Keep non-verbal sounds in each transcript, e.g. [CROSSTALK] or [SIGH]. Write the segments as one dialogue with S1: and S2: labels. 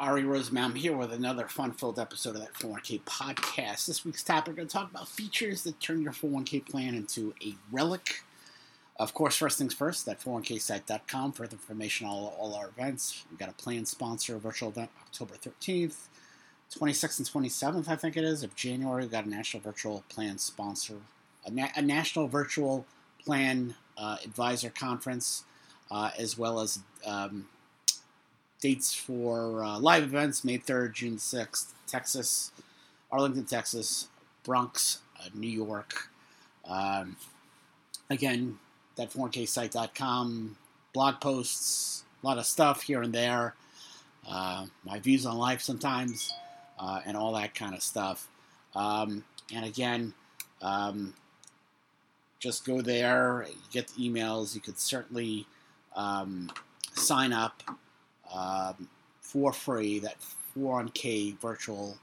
S1: Ary Rosenbaum here with another fun-filled episode of that 401k podcast. This week's topic, we're going to talk about features that turn your 401k plan into a relic. Of course, first things first, that 401ksite.com for information on all, all our events. We've got a plan sponsor, virtual event October 13th, 26th and 27th, I think it is, of January. We've got a national virtual plan sponsor, a, na- a national virtual plan uh, advisor conference, uh, as well as um, dates for uh, live events May 3rd, June 6th, Texas, Arlington, Texas, Bronx, uh, New York. Um, again, that 4ksite.com, blog posts, a lot of stuff here and there, uh, my views on life sometimes, uh, and all that kind of stuff. Um, and again, um, just go there, get the emails. You could certainly um, sign up um, for free. That 401k virtual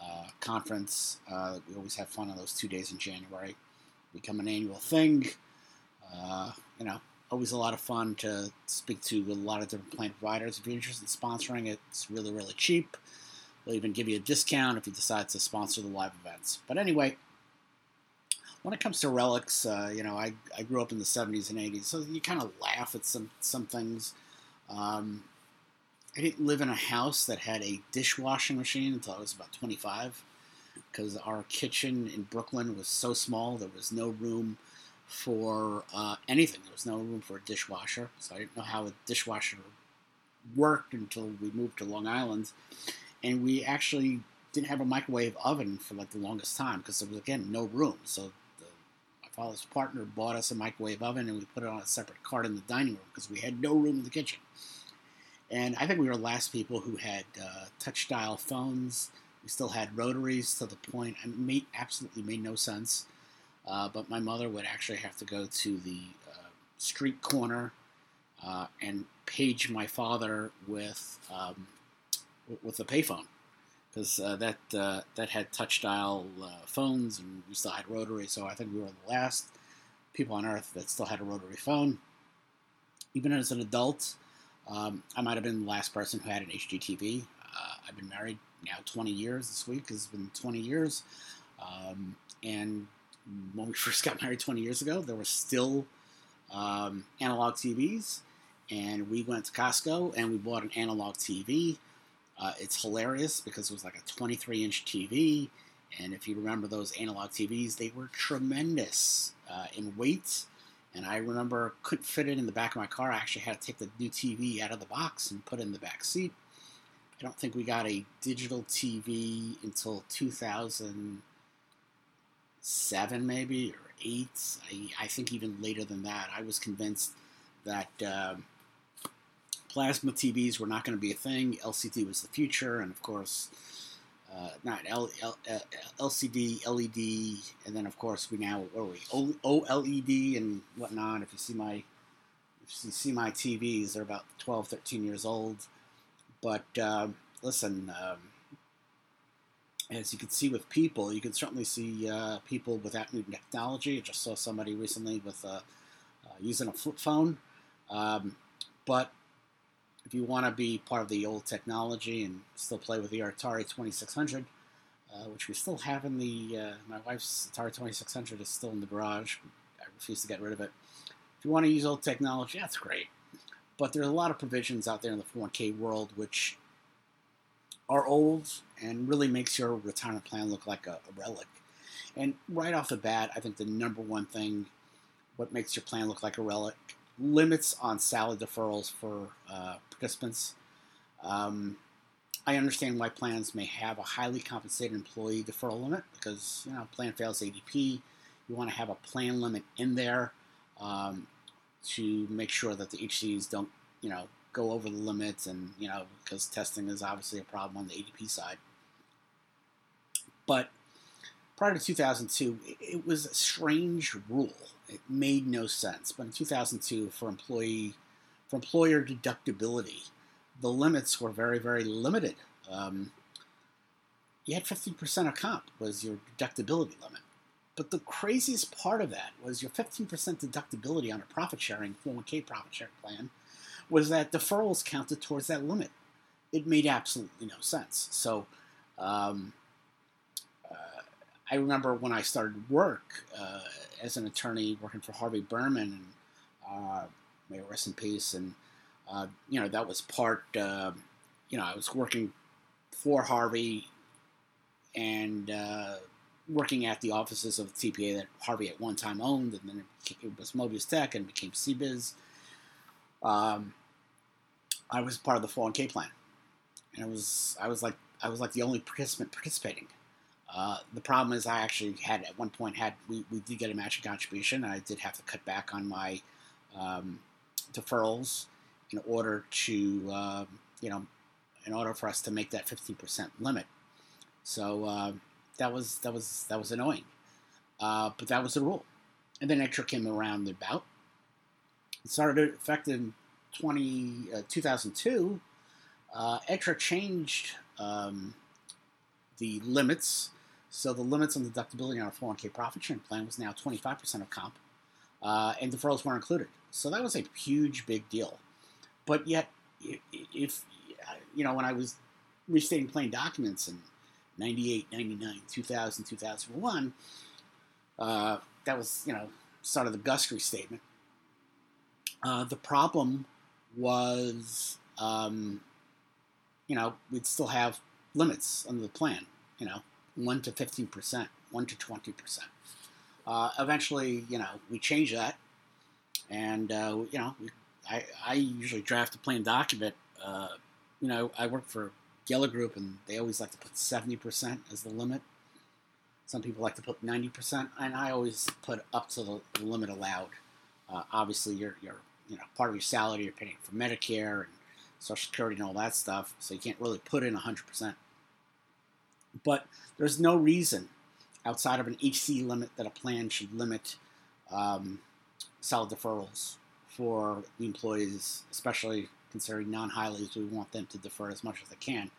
S1: uh, conference. Uh, we always have fun on those two days in January. Become an annual thing. Uh, you know, always a lot of fun to speak to a lot of different plan providers. If you're interested in sponsoring it, it's really, really cheap. We'll even give you a discount if you decide to sponsor the live events. But anyway, when it comes to relics, uh, you know, I, I grew up in the 70s and 80s, so you kind of laugh at some, some things. Um, I didn't live in a house that had a dishwashing machine until I was about 25 because our kitchen in Brooklyn was so small there was no room for uh, anything. There was no room for a dishwasher, so I didn't know how a dishwasher worked until we moved to Long Island, and we actually didn't have a microwave oven for like the longest time because there was again no room. So the, my father's partner bought us a microwave oven and we put it on a separate cart in the dining room because we had no room in the kitchen. And I think we were the last people who had uh, touch dial phones. We still had rotaries to the point it made absolutely made no sense. Uh, but my mother would actually have to go to the uh, street corner uh, and page my father with um, with a payphone because uh, that uh, that had touch dial phones and we still had rotary. So I think we were the last people on earth that still had a rotary phone. Even as an adult, um, I might have been the last person who had an HDTV. Uh, I've been married now 20 years. This week has been 20 years. Um, and when we [LAUGHS] first got married 20 years ago, there were still um, analog TVs. And we went to Costco and we bought an analog TV. Uh, it's hilarious because it was like a 23 inch TV. And if you remember those analog TVs, they were tremendous uh, in weight and I remember couldn't fit it in the back of my car. I actually had to take the new TV out of the box and put it in the back seat. I don't think we got a digital TV until 2007, maybe or eight. I, I think even later than that. I was convinced that uh, plasma TVs were not going to be a thing. LCD was the future, and of course, uh, not L, L, L, LCD, LED, and then of course we now what are we OLED and whatnot. If you see my if you see my TVs, they're about 12, 13 years old. But uh, listen, um, as you can see with people, you can certainly see uh, people without new technology. I just saw somebody recently with uh, using a flip phone. Um, but if you want to be part of the old technology and still play with the Atari 2600, uh, which we still have in the, uh, my wife's Atari 2600 is still in the garage. I refuse to get rid of it. If you want to use old technology, that's great. But there's a lot of provisions out there in the 401k world which are old and really makes your retirement plan look like a, a relic. And right off the bat, I think the number one thing, what makes your plan look like a relic, limits on salary deferrals for uh, participants. Um, I understand why plans may have a highly compensated employee deferral limit because you know plan fails ADP. You want to have a plan limit in there um, to make sure that the HCs don't you know go over the limits and you know because testing is obviously a problem on the ADP side. But prior to 2002, it was a strange rule. It made no sense. But in 2002, for employee for employer deductibility, the limits were very, very limited. Um, you had 15% of comp was your deductibility limit. But the craziest part of that was your 15% deductibility on a profit sharing 401k profit sharing plan was that deferrals counted towards that limit. it made absolutely no sense. So, um, I remember when I started work uh, as an attorney working for Harvey Berman, and uh, may rest in peace, and uh, you know that was part. Uh, you know, I was working for Harvey and working at the offices of TPA that Harvey at one time owned, and then it, was Mobius Tech and became CBiz. Um, I was part of the 401k plan, and it was I was like I was like the only participant participating. Uh, the problem is I actually had at one point had we, we did get a matching contribution, and I did have to cut back on my um, deferrals in order to uh, you know in order for us to make that 15% limit. So uh, that was that was that was annoying, uh, but that was the rule. And then EGTRRA came around about. It started effective in 20, uh, 2002. Uh, EGTRRA changed um, the limits. So the limits on deductibility on our 401k profit sharing plan was now 25% of comp, uh, and deferrals weren't included. So that was a huge, big deal. But yet, if you know, when I was restating plain documents in 98, 99, 2000, 2001, uh, that was, you know, sort of the GUST restatement. Uh, the problem was, um, you know, we'd still have limits under the plan, you know, 1 to 15%, 1 to 20%. Uh, eventually, you know, we change that. And, uh, you know, I, I usually draft a plain document uh, you know, I work for Geller Group, and they always like to put 70% as the limit. Some people like to put 90%, and I always put up to the limit allowed. Uh, obviously, you're, you're, you know, part of your salary, you're paying for Medicare and Social Security and all that stuff, so you can't really put in 100%. But there's no reason outside of an HC limit that a plan should limit um, solid deferrals for the employees, especially considering non-Hileys, we want them to defer as much as they can.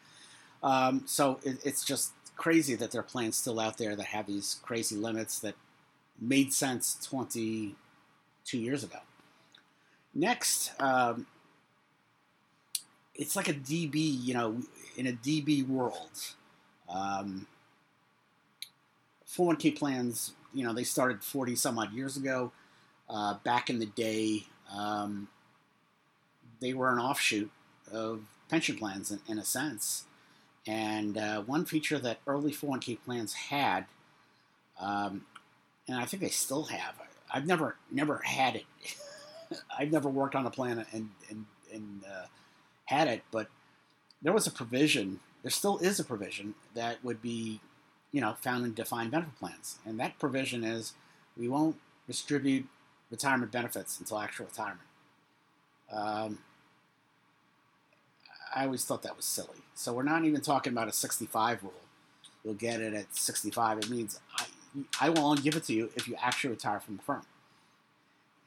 S1: Um, so it, it's just crazy that there are plans still out there that have these crazy limits that made sense 22 years ago. Next, um, it's like a DB, you know, in a DB world. Um, 401k plans, you know, they started 40 some odd years ago. Uh, back in the day, um, they were an offshoot of pension plans in, in a sense. And uh, one feature that early 401k plans had, um, and I think they still have, I've never never had it. [LAUGHS] I've never worked on a plan and, and, and uh, had it, but there was a provision, there still is a provision that would be, you know, found in defined benefit plans. And that provision is we won't distribute retirement benefits until actual retirement. Um, I always thought that was silly. So we're not even talking about a 65 rule. You'll get it at 65. It means I, I will only give it to you if you actually retire from the firm.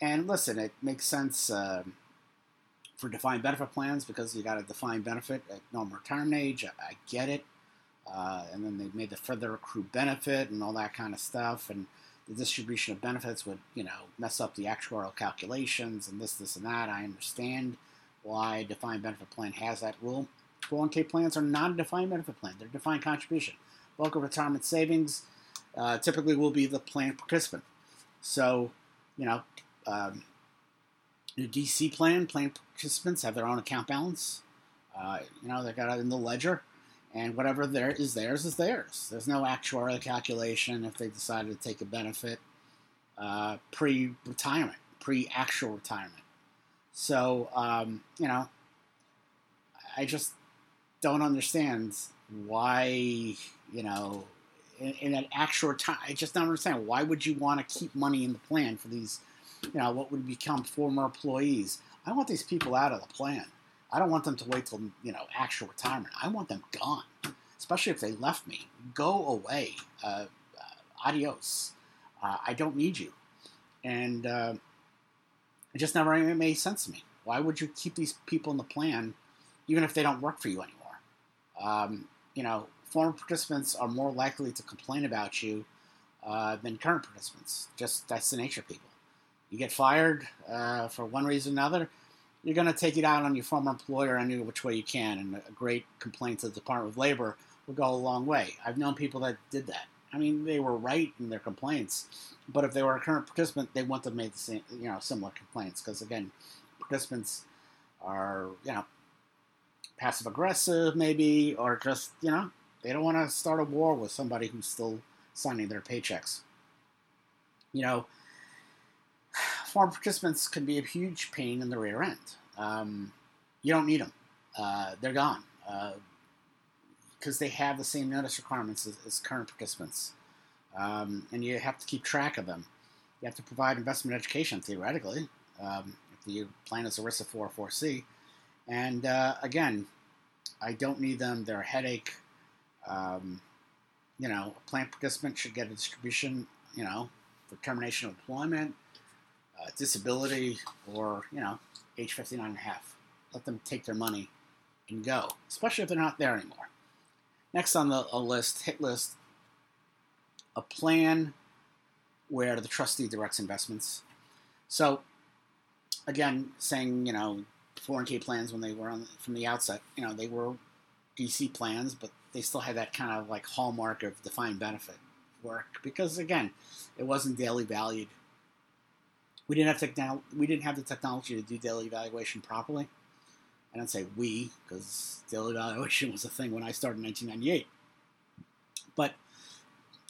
S1: And listen, it makes sense um, for defined benefit plans because you got a defined benefit at normal retirement age. I, I get it. Uh, and then they made the further accrued benefit and all that kind of stuff. And the distribution of benefits would, you know, mess up the actuarial calculations and this, this, and that. I understand why defined benefit plan has that rule. 401k plans are not a defined benefit plan, they're defined contribution. Bulk of retirement savings uh, typically will be the plan participant. So, you know, um, a DC plan, plan participants have their own account balance. Uh, you know, they got it in the ledger, and whatever there is theirs is theirs. There's no actuarial calculation if they decided to take a benefit uh, pre retirement, pre actual retirement. So, um, you know, I just don't understand why, you know, in, in an actual time, I just don't understand. Why would you want to keep money in the plan for these, you know, what would become former employees? I want these people out of the plan. I don't want them to wait till, you know, actual retirement. I want them gone, especially if they left me. Go away. Uh, uh, adios. Uh, I don't need you. And, uh, it just never made sense to me. Why would you keep these people in the plan, even if they don't work for you anymore? Um, you know, former participants are more likely to complain about you uh, than current participants. Just that's the nature of people. You get fired uh, for one reason or another, you're going to take it out on your former employer any which way you can, and a great complaint to the Department of Labor will go a long way. I've known people that did that. I mean, they were right in their complaints, but if they were a current participant, they wouldn't have made the same, you know, similar complaints because again, participants are, you know, passive aggressive maybe, or just, you know, they don't want to start a war with somebody who's still signing their paychecks. You know, former participants can be a huge pain in the rear end. Um, you don't need them; uh, they're gone because uh, they have the same notice requirements as, as current participants, um, and you have to keep track of them. You have to provide investment education theoretically um, if the plan is ERISA 404C. And uh, again, I don't need them; they're a headache. Um, you know, a plan participant should get a distribution. You know, for termination of employment uh, disability, or, you know, age 59 and a half. Let them take their money and go, especially if they're not there anymore. Next on the list, hit list, a plan where the trustee directs investments. So, again, saying, you know, 401k plans when they were on from the outset, you know, they were DC plans, but they still had that kind of like hallmark of defined benefit work because, again, it wasn't daily valued we didn't have technology. We didn't have the technology to do daily evaluation properly. I don't say we because daily evaluation was a thing when I started in 1998. But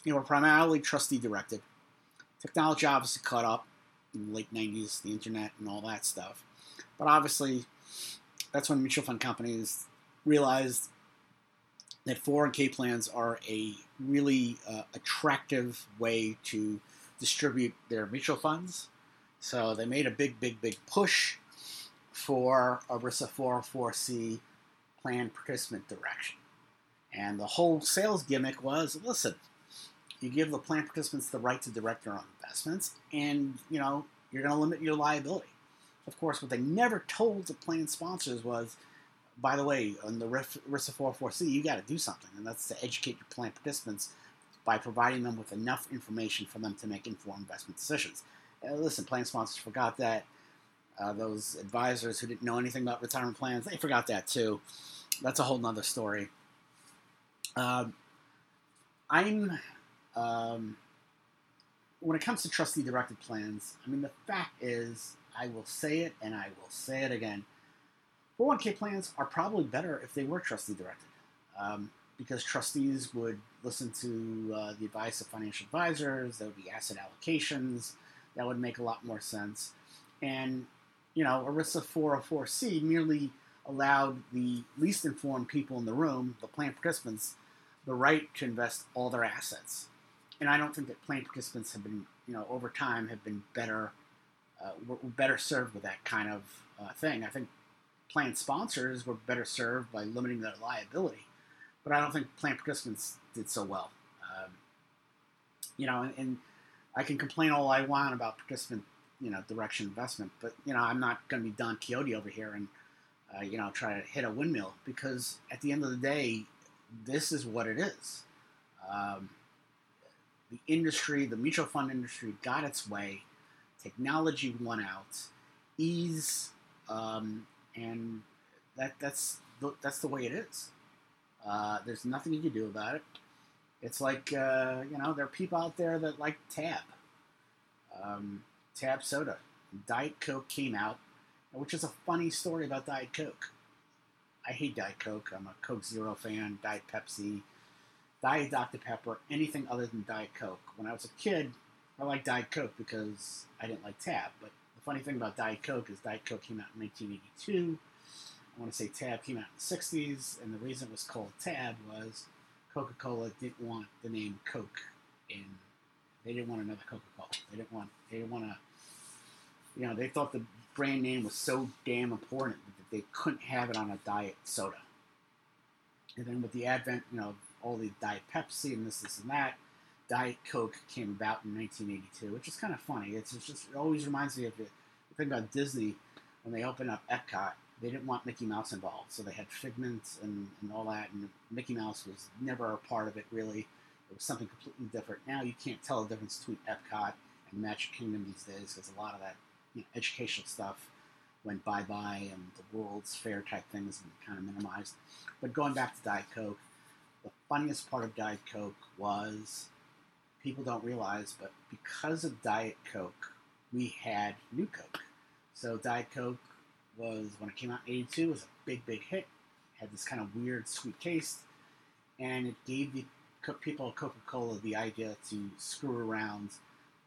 S1: you know, we're primarily trustee directed. Technology obviously caught up in the late 90s, the internet and all that stuff. But obviously, that's when mutual fund companies realized that 401k plans are a really uh, attractive way to distribute their mutual funds so they made a big, big, big push for ERISA 404C plan participant direction. And the whole sales gimmick was listen, you give the plan participants the right to direct their own investments, and you know, you're going to limit your liability. Of course, what they never told the plan sponsors was, by the way, on the ERISA 404C, you got to do something, and that's to educate your plan participants by providing them with enough information for them to make informed investment decisions. Uh, listen, plan sponsors forgot that. Uh, those advisors who didn't know anything about retirement plans, they forgot that too. That's a whole nother story. Um, I'm, um, when it comes to trustee directed plans, I mean, the fact is, I will say it and I will say it again 401k plans are probably better if they were trustee directed. Um, because trustees would listen to uh, the advice of financial advisors, there would be asset allocations, that would make a lot more sense. And, you know, ERISA 404C merely allowed the least informed people in the room, the plan participants, the right to invest all their assets. And I don't think that plan participants have been, you know, over time have been better, uh, were, better served with that kind of uh, thing. I think plan sponsors were better served by limiting their liability, but I don't think plan participants did so well. Um, you know, and, and I can complain all I want about participant, you know, direction investment, but you know, I'm not going to be Don Quixote over here and uh, you know try to hit a windmill because at the end of the day, this is what it is. Um, the industry, the mutual fund industry, got its way. Technology won out. Ease, um, and that that's the, that's the way it is. Uh, there's nothing you can do about it. It's like uh, you know there are people out there that like Tab, um, Tab soda. Diet Coke came out, which is a funny story about Diet Coke. I hate Diet Coke. I'm a Coke Zero fan. Diet Pepsi, Diet Dr Pepper, anything other than Diet Coke. When I was a kid, I liked Diet Coke because I didn't like Tab. But the funny thing about Diet Coke is Diet Coke came out in 1982. I want to say Tab came out in the 60s, and the reason it was called Tab was Coca Cola didn't want the name Coke in. They didn't want another Coca Cola. They didn't want. They didn't want to. You know, they thought the brand name was so damn important that they couldn't have it on a diet soda. And then with the advent, you know, all the Diet Pepsi and this, this, and that, Diet Coke came about in 1982, which is kind of funny. It's, it's just it always reminds me of. The thing about Disney when they opened up Epcot they didn't want Mickey Mouse involved, so they had figments and, and all that, and Mickey Mouse was never a part of it really. It was something completely different. Now you can't tell the difference between Epcot and Magic Kingdom these days because a lot of that you know, educational stuff went bye bye and the World's Fair type things kind of minimized. But going back to Diet Coke, the funniest part of Diet Coke was people don't realize, but because of Diet Coke, we had New Coke. So Diet Coke was when it came out in '82 was a big big hit. Had this kind of weird sweet taste, and it gave the people at Coca Cola the idea to screw around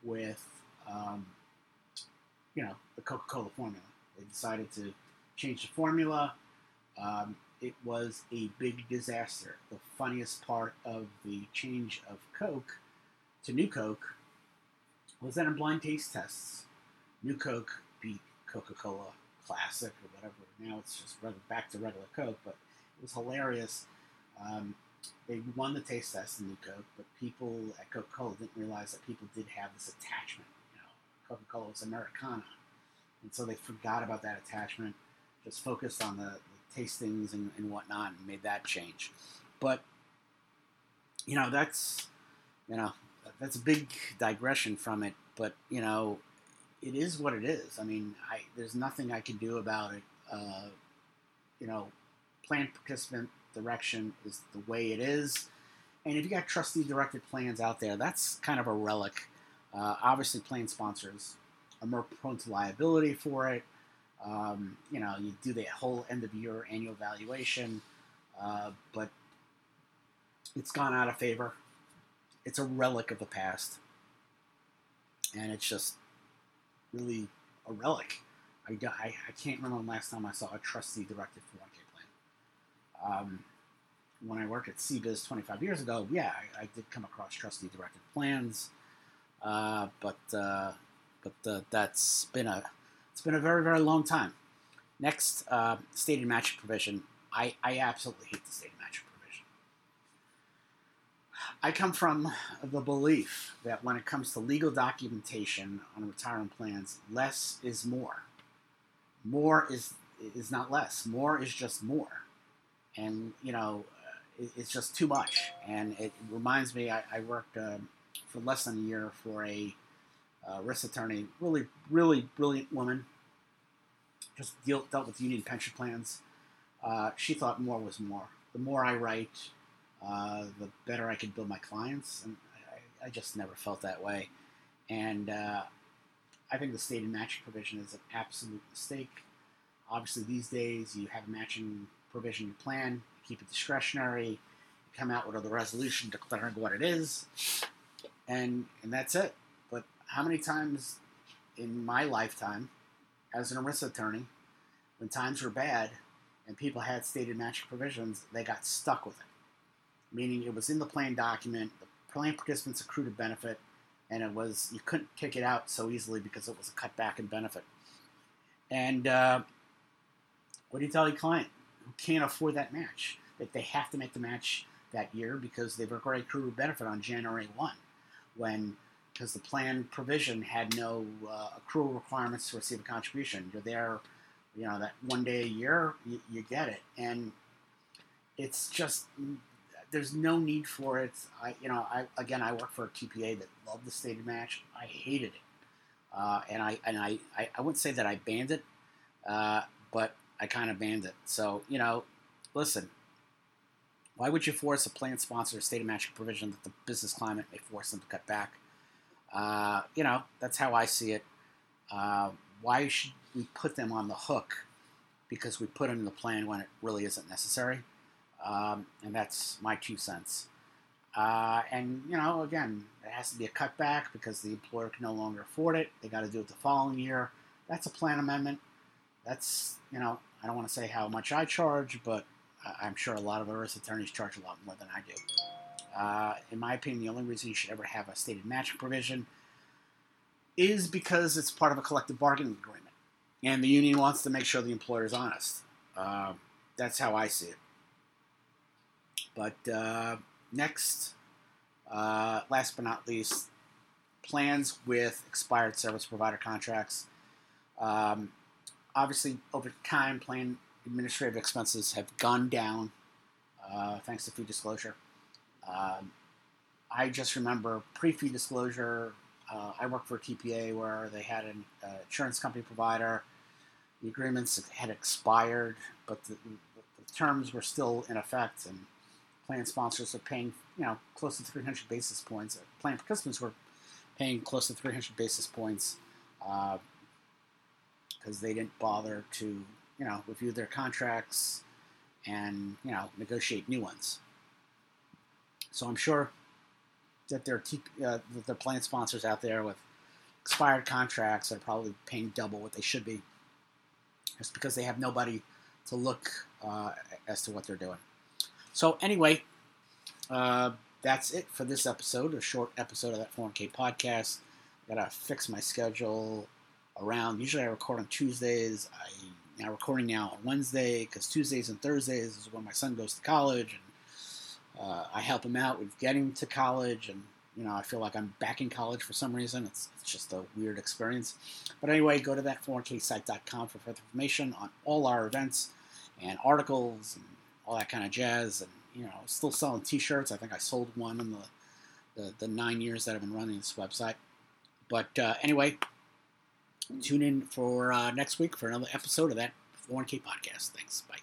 S1: with, um, you know, the Coca Cola formula. They decided to change the formula. Um, it was a big disaster. The funniest part of the change of Coke to New Coke was that in blind taste tests, New Coke beat Coca Cola Classic or whatever. Now it's just back to regular Coke, but it was hilarious. Um, they won the taste test in New Coke, but people at Coca Cola didn't realize that people did have this attachment. You know, Coca Cola was Americana, and so they forgot about that attachment, just focused on the, the tastings and, and whatnot, and made that change. But you know, that's you know, that's a big digression from it. But you know, it is what it is. I mean, I, there's nothing I can do about it. Uh, you know, plan participant direction is the way it is. And if you got trustee directed plans out there, that's kind of a relic. Uh, obviously, plan sponsors are more prone to liability for it. Um, you know, you do the whole end of year annual valuation, uh, but it's gone out of favor. It's a relic of the past, and it's just really a relic. I, I, I can't remember the last time I saw a trustee directed 401k plan. Um, when I worked at CBiz 25 years ago, yeah, I, I did come across trustee directed plans, uh, but uh, but uh, that's been a it's been a very very long time. Next, uh, stated matching provision. I, I absolutely hate the stated matching provision. I come from the belief that when it comes to legal documentation on retirement plans, less is more. More is is not less. More is just more. And you know, it's just too much. And it reminds me, I, I worked uh, for less than a year for a uh, risk attorney, really, really brilliant woman. Just deal, dealt with union pension plans. Uh, she thought more was more. The more I write, uh, the better I could build my clients, and I, I just never felt that way. And uh, I think the stated matching provision is an absolute mistake. Obviously, these days you have a matching provision you plan keep it discretionary, come out with a resolution declaring what it is, and and that's it. But how many times in my lifetime, as an ERISA attorney, when times were bad and people had stated matching provisions, they got stuck with it. Meaning it was in the plan document, the plan participants accrued a benefit, and it was you couldn't kick it out so easily because it was a cutback in benefit. And uh, what do you tell your client? who can't afford that match. That they have to make the match that year because they've already accrued a benefit on January 1 when because the plan provision had no uh, accrual requirements to receive a contribution. You're there, you know, that one day a year, you, you, get it. And it's just, there's no need for it. I, you know, I, again, I work for a TPA that loved the stated match. I hated it. Uh, and I, and I, I, I, wouldn't say that I banned it, uh, but I kind of banned it. So, you know, listen, why would you force a plan sponsor to state a matching provision that the business climate may force them to cut back? Uh, you know, that's how I see it. Uh, why should we put them on the hook because we put them in the plan when it really isn't necessary? Um, and that's my two cents. Uh, and, you know, again, it has to be a cutback because the employer can no longer afford it. They got to do it the following year. That's a plan amendment. That's, you know, I don't want to say how much I charge, but I'm sure a lot of ERISA attorneys charge a lot more than I do. Uh, in my opinion, the only reason you should ever have a stated matching provision is because it's part of a collective bargaining agreement, and the union wants to make sure the employer is honest. Uh, that's how I see it. But uh, next, uh, last but not least, plans with expired service provider contracts. Um, obviously, over time, plan administrative expenses have gone down uh, thanks to fee disclosure. Um, I just remember pre-fee disclosure. Uh, I worked for a TPA where they had an uh, insurance company provider. the agreements had expired, but the, the terms were still in effect, and plan sponsors are paying, you know, close to 300 basis points. Plan participants were paying close to 300 basis points because uh, they didn't bother to, you know, review their contracts and, you know, negotiate new ones. So I'm sure that there are, uh, plan sponsors out there with expired contracts that are probably paying double what they should be just because they have nobody to look uh, as to what they're doing. So anyway, uh, that's it for this episode, a short episode of that 4K podcast. I gotta fix my schedule around. Usually I record on Tuesdays. I now recording now on Wednesday because Tuesdays and Thursdays is when my son goes to college, and uh, I help him out with getting to college. And you know, I feel like I'm back in college for some reason. It's, it's just a weird experience. But anyway, go to that 4ksite.com for further information on all our events and articles and all that kind of jazz. And you know, still selling T-shirts. I think I sold one in the the, the nine years that I've been running this website. But uh, anyway, tune in for uh, next week for another episode of that 4K podcast. Thanks. Bye.